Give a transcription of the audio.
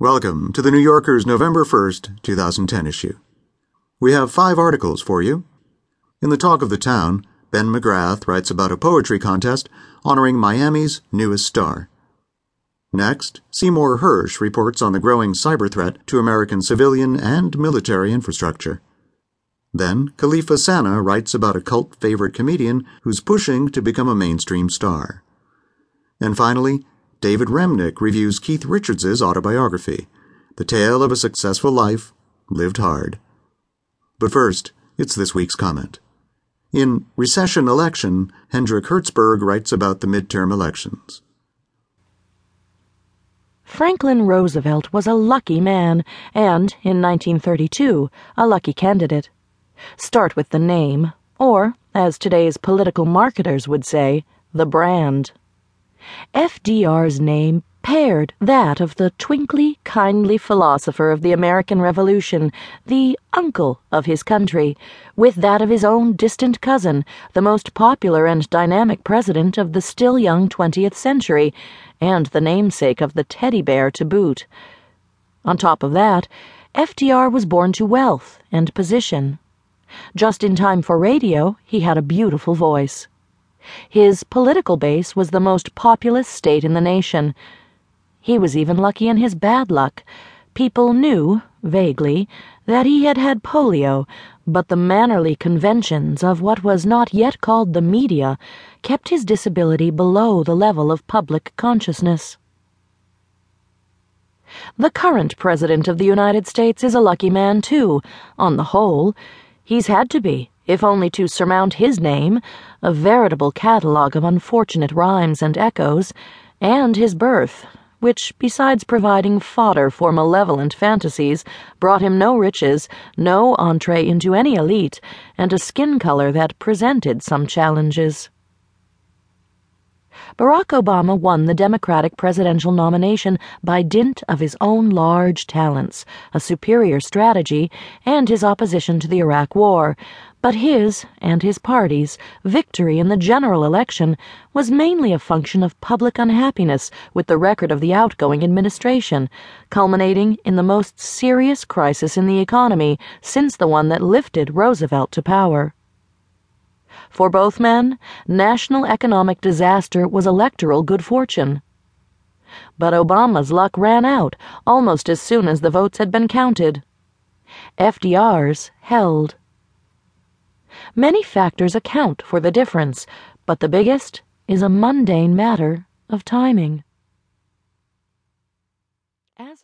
Welcome to the New Yorker's November 1st, 2010 issue. We have five articles for you. In the Talk of the Town, Ben McGrath writes about a poetry contest honoring Miami's newest star. Next, Seymour Hersh reports on the growing cyber threat to American civilian and military infrastructure. Then, Kelefa Sanneh writes about a cult favorite comedian who's pushing to become a mainstream star. And finally, David Remnick reviews Keith Richards' autobiography, The Tale of a Successful Life, Lived Hard. But first, it's this week's comment. In Recession Election, Hendrik Hertzberg writes about the midterm elections. Franklin Roosevelt was a lucky man, and, in 1932, a lucky candidate. Start with the name, or, as today's political marketers would say, the brand. FDR's name paired that of the twinkly, kindly philosopher of the American Revolution, the uncle of his country, with that of his own distant cousin, the most popular and dynamic president of the still young 20th century, and the namesake of the teddy bear to boot. On top of that, FDR was born to wealth and position. Just in time for radio, he had a beautiful voice. His political base was the most populous state in the nation. He was even lucky in his bad luck. People knew, vaguely, that he had had polio, but the mannerly conventions of what was not yet called the media kept his disability below the level of public consciousness. The current President of the United States is a lucky man, too, on the whole. He's had to be, if only to surmount his name, a veritable catalogue of unfortunate rhymes and echoes, and his birth, which, besides providing fodder for malevolent fantasies, brought him no riches, no entree into any elite, and a skin color that presented some challenges. Barack Obama won the Democratic presidential nomination by dint of his own large talents, a superior strategy, and his opposition to the Iraq War. But his, and his party's, victory in the general election was mainly a function of public unhappiness with the record of the outgoing administration, culminating in the most serious crisis in the economy since the one that lifted Roosevelt to power. For both men, national economic disaster was electoral good fortune. But Obama's luck ran out almost as soon as the votes had been counted. FDR's held. Many factors account for the difference, but the biggest is a mundane matter of timing. As